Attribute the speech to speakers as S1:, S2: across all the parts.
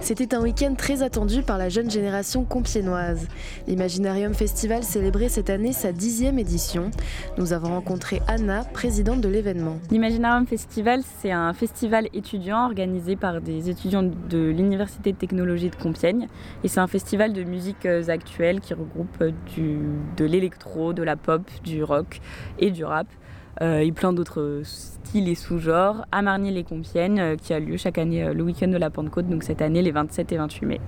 S1: C'était un week-end très attendu par la jeune génération compiénoise. L'Imaginarium Festival célébrait cette année sa dixième édition. Nous avons rencontré Anna, présidente de l'événement.
S2: L'Imaginarium Festival, c'est un festival étudiant organisé par des étudiants de l'Université de technologie de Compiègne. Et c'est un festival de musique euh, actuelle qui regroupe euh, du, de l'électro, de la pop, du rock et du rap. Euh, et plein d'autres et sous-genres à Marny-les-Compiègnes euh, qui a lieu chaque année euh, le week-end de la Pentecôte, donc cette année les 27 et 28 mai.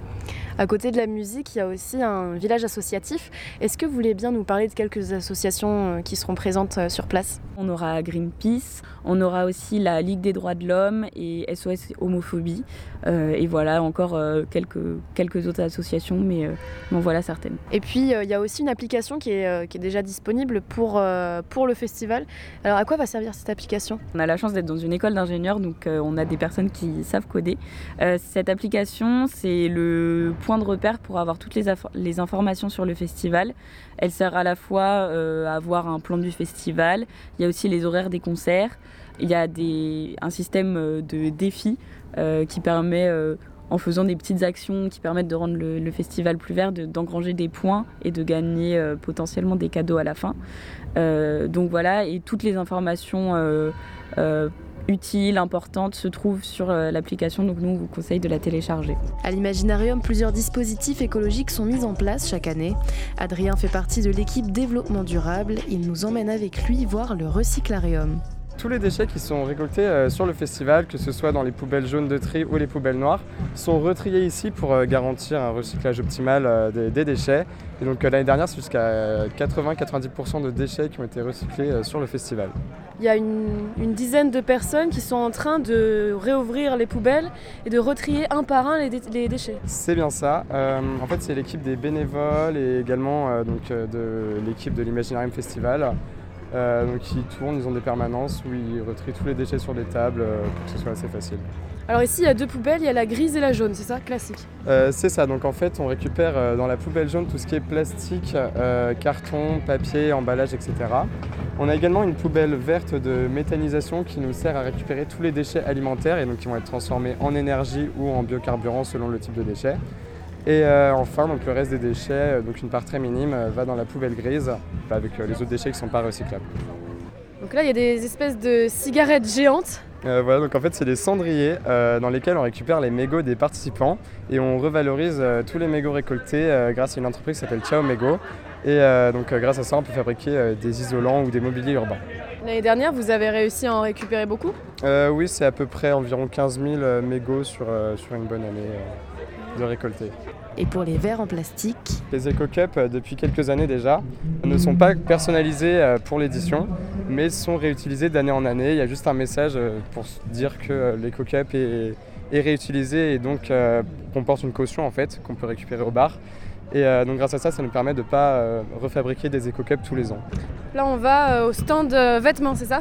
S1: À côté de la musique, il y a aussi un village associatif. Est-ce que vous voulez bien nous parler de quelques associations qui seront présentes sur place?
S2: On aura Greenpeace, on aura aussi la Ligue des droits de l'homme et SOS Homophobie. et voilà, encore quelques, quelques autres associations, mais bon, voilà certaines.
S1: Et puis, il y a aussi une application qui est, qui est déjà disponible pour, pour le festival. Alors à quoi va servir cette application?
S2: On a la chance d'être dans une école d'ingénieurs, donc euh, on a des personnes qui savent coder. Euh, cette application, c'est le point de repère pour avoir toutes les, informations sur le festival. Elle sert à la fois euh, à avoir un plan du festival, il y a aussi les horaires des concerts, il y a un système de défis qui permet en faisant des petites actions qui permettent de rendre le, festival plus vert, d'engranger des points et de gagner euh, potentiellement des cadeaux à la fin. Euh, donc voilà, et toutes les informations euh, utiles, importantes se trouvent sur l'application, donc nous on vous conseille de la télécharger.
S1: À l'Imaginarium, plusieurs dispositifs écologiques sont mis en place chaque année. Adrien fait partie de l'équipe développement durable, il nous emmène avec lui voir le recyclarium.
S3: Tous les déchets qui sont récoltés euh, sur le festival, que ce soit dans les poubelles jaunes de tri ou les poubelles noires, sont retriés ici pour euh, garantir un recyclage optimal euh, des, déchets. Et donc l'année dernière, c'est jusqu'à 80-90% de déchets qui ont été recyclés sur le festival.
S1: Il y a une, dizaine de personnes qui sont en train de réouvrir les poubelles et de retrier un par un les, déchets.
S3: C'est bien ça. en fait, c'est l'équipe des bénévoles et également donc, de l'équipe de l'Imaginarium Festival. Euh, donc ils tournent, ils ont des permanences où ils retrient tous les déchets sur des tables euh, pour que ce soit assez facile.
S1: Alors ici il y a deux poubelles, il y a la grise et la jaune, c'est ça classique
S3: euh, C'est ça, donc en fait on récupère dans la poubelle jaune tout ce qui est plastique, carton, papier, emballage, etc. On a également une poubelle verte de méthanisation qui nous sert à récupérer tous les déchets alimentaires et donc qui vont être transformés en énergie ou en biocarburant selon le type de déchet. Et euh, enfin, donc, le reste des déchets, euh, donc une part très minime, euh, va dans la poubelle grise bah, avec les autres déchets qui ne sont pas recyclables.
S1: Donc là, il y a des espèces de cigarettes géantes.
S3: voilà, donc en fait, c'est des cendriers dans lesquels on récupère les mégots des participants et on revalorise tous les mégots récoltés grâce à une entreprise qui s'appelle Ciao Mégots. Et donc, grâce à ça, on peut fabriquer des isolants ou des mobiliers urbains.
S1: L'année dernière, vous avez réussi à en récupérer beaucoup?
S3: Oui, c'est à peu près environ 15 000 mégots sur, sur une bonne année de récolter.
S1: Et pour les verres en plastique
S3: Les EcoCups, euh, depuis quelques années déjà, ne sont pas personnalisés euh, pour l'édition, mais sont réutilisés d'année en année. Il y a juste un message euh, pour dire que l'EcoCup est, est réutilisé et donc comporte une caution en fait qu'on peut récupérer au bar. Et donc grâce à ça, ça nous permet de ne pas refabriquer des EcoCups tous les ans.
S1: Là, on va au stand vêtements, c'est ça?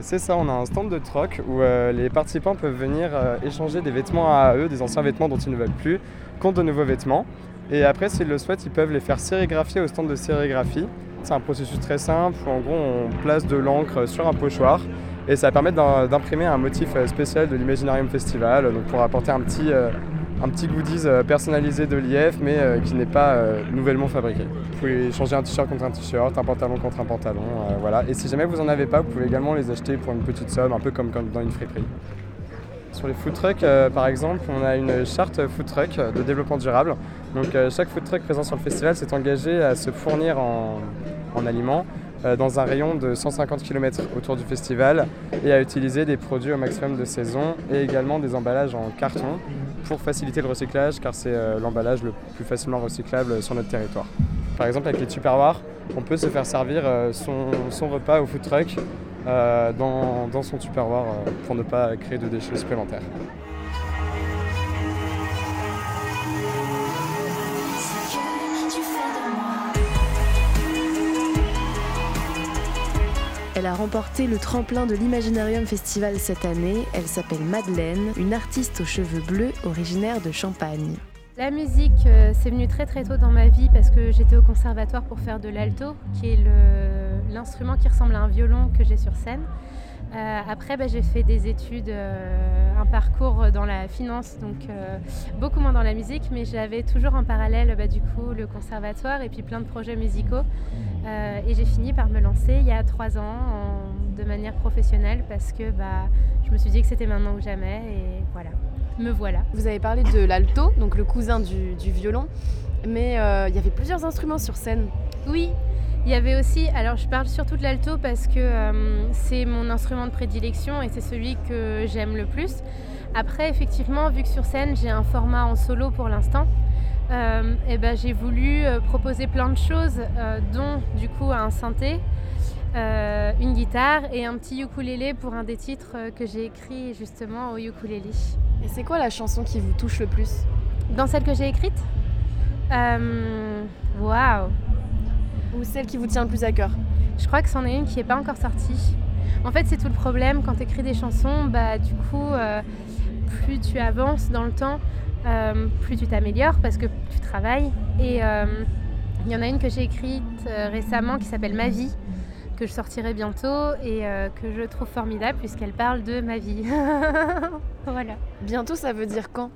S3: C'est ça, on a un stand de troc où les participants peuvent venir échanger des vêtements à eux, des anciens vêtements dont ils ne veulent plus, contre de nouveaux vêtements. Et après, s'ils le souhaitent, ils peuvent les faire sérigraphier au stand de sérigraphie. C'est un processus très simple où en gros on place de l'encre sur un pochoir et ça va permettre d'imprimer un motif euh, spécial de l'Imaginarium Festival pour apporter un petit, euh, un petit goodies euh, personnalisé de l'IF mais qui n'est pas nouvellement fabriqué. Vous pouvez changer un t-shirt contre un t-shirt, un pantalon contre un pantalon, voilà. Et si jamais vous en avez pas, vous pouvez également les acheter pour une petite somme, un peu comme dans une friperie. Sur les food trucks, euh, par exemple, on a une charte food truck de développement durable. Donc euh, chaque food truck présent sur le festival s'est engagé à se fournir en, aliments euh, dans un rayon de 150 km autour du festival et à utiliser des produits au maximum de saison et également des emballages en carton pour faciliter le recyclage car c'est l'emballage le plus facilement recyclable sur notre territoire. Par exemple avec les tupperwares, on peut se faire servir son, son repas au food truck euh, dans, son tupperware euh, pour ne pas créer de déchets supplémentaires.
S1: Elle a remporté le tremplin de l'Imaginarium Festival cette année. Elle s'appelle Madeleine, une artiste aux cheveux bleus originaire de Champagne.
S4: La musique, euh, c'est venu très très tôt dans ma vie parce que j'étais au conservatoire pour faire de l'alto, qui est l'instrument qui ressemble à un violon que j'ai sur scène. Euh, après, bah, j'ai fait des études, euh, un parcours dans la finance, donc euh, beaucoup moins dans la musique, mais j'avais toujours en parallèle bah, du coup le conservatoire et puis plein de projets musicaux. et j'ai fini par me lancer il y a trois ans de manière professionnelle parce que bah, je me suis dit que c'était maintenant ou jamais et voilà, me voilà.
S1: Vous avez parlé de l'alto, donc le cousin du, du violon, mais il y avait plusieurs instruments sur scène.
S4: Oui, il y avait aussi, alors je parle surtout de l'alto parce que euh, c'est mon instrument de prédilection et c'est celui que j'aime le plus. Après, effectivement, vu que sur scène j'ai un format en solo pour l'instant, euh, eh ben, j'ai voulu euh, proposer plein de choses, dont du coup un synthé, une guitare et un petit ukulélé pour un des titres que j'ai écrit justement au ukulélé.
S1: Et c'est quoi la chanson qui vous touche le plus?
S4: Dans celle que j'ai écrite? Waouh
S1: ou celle qui vous tient le plus à cœur
S4: Je crois que c'en est une qui n'est pas encore sortie. En fait, c'est tout le problème quand tu écris des chansons, bah, du coup, euh, plus tu avances dans le temps, euh, plus tu t'améliores parce que tu travailles. Et euh, il y en a une que j'ai écrite récemment qui s'appelle Ma vie, que je sortirai bientôt et que je trouve formidable puisqu'elle parle de ma vie. voilà.
S1: Bientôt, ça veut dire quand?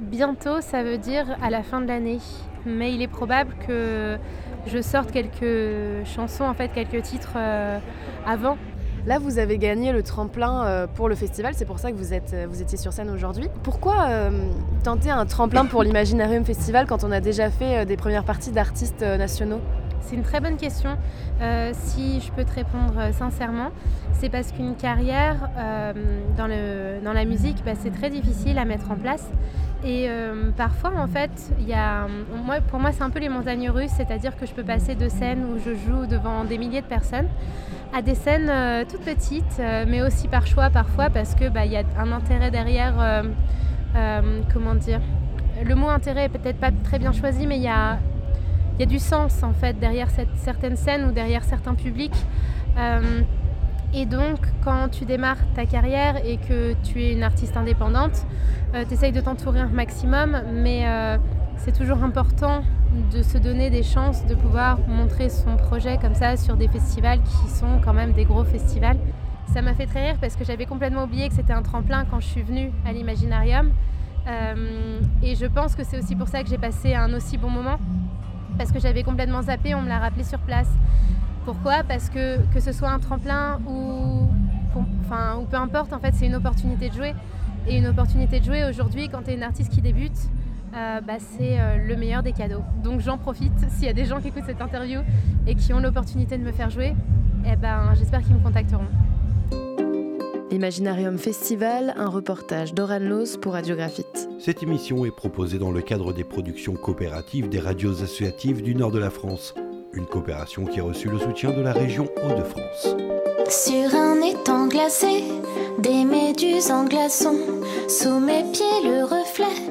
S4: Bientôt, ça veut dire à la fin de l'année. Mais il est probable que je sorte quelques chansons, en fait, quelques titres euh, avant.
S1: Là, vous avez gagné le tremplin euh, pour le festival, c'est pour ça que vous, êtes, euh, vous étiez sur scène aujourd'hui. Pourquoi tenter un tremplin pour l'Imaginarium Festival quand on a déjà fait des premières parties d'artistes nationaux?
S4: C'est une très bonne question. si je peux te répondre sincèrement, c'est parce qu'une carrière dans, le, dans la musique, bah, c'est très difficile à mettre en place. Et euh, parfois, en fait, y a, pour moi, c'est un peu les montagnes russes, c'est-à-dire que je peux passer de scènes où je joue devant des milliers de personnes à des scènes euh, toutes petites, euh, mais aussi par choix parfois, parce que bah, y a un intérêt derrière. comment dire Le mot intérêt est peut-être pas très bien choisi, mais il y a, y a du sens en fait derrière certaines scènes ou derrière certains publics. Et donc, quand tu démarres ta carrière et que tu es une artiste indépendante, euh, tu essayes de t'entourer un maximum, mais euh, c'est toujours important de se donner des chances de pouvoir montrer son projet comme ça sur des festivals qui sont quand même des gros festivals. Ça m'a fait très rire parce que j'avais complètement oublié que c'était un tremplin quand je suis venue à l'Imaginarium. Euh, et je pense que c'est aussi pour ça que j'ai passé un aussi bon moment, parce que j'avais complètement zappé, on me l'a rappelé sur place. Pourquoi? Parce que que ce soit un tremplin ou, enfin, ou peu importe, en fait, c'est une opportunité de jouer. Et une opportunité de jouer aujourd'hui, quand tu es une artiste qui débute, euh, bah, c'est euh, le meilleur des cadeaux. Donc j'en profite. S'il y a des gens qui écoutent cette interview et qui ont l'opportunité de me faire jouer, eh ben, j'espère qu'ils me contacteront.
S1: Imaginarium Festival, un reportage d'Oran Loz pour Radiographite.
S5: Cette émission est proposée dans le cadre des productions coopératives des radios associatives du nord de la France. Une coopération qui a reçu le soutien de la région Hauts-de-France.
S6: Sur un étang glacé, des méduses en glaçons, sous mes pieds le reflet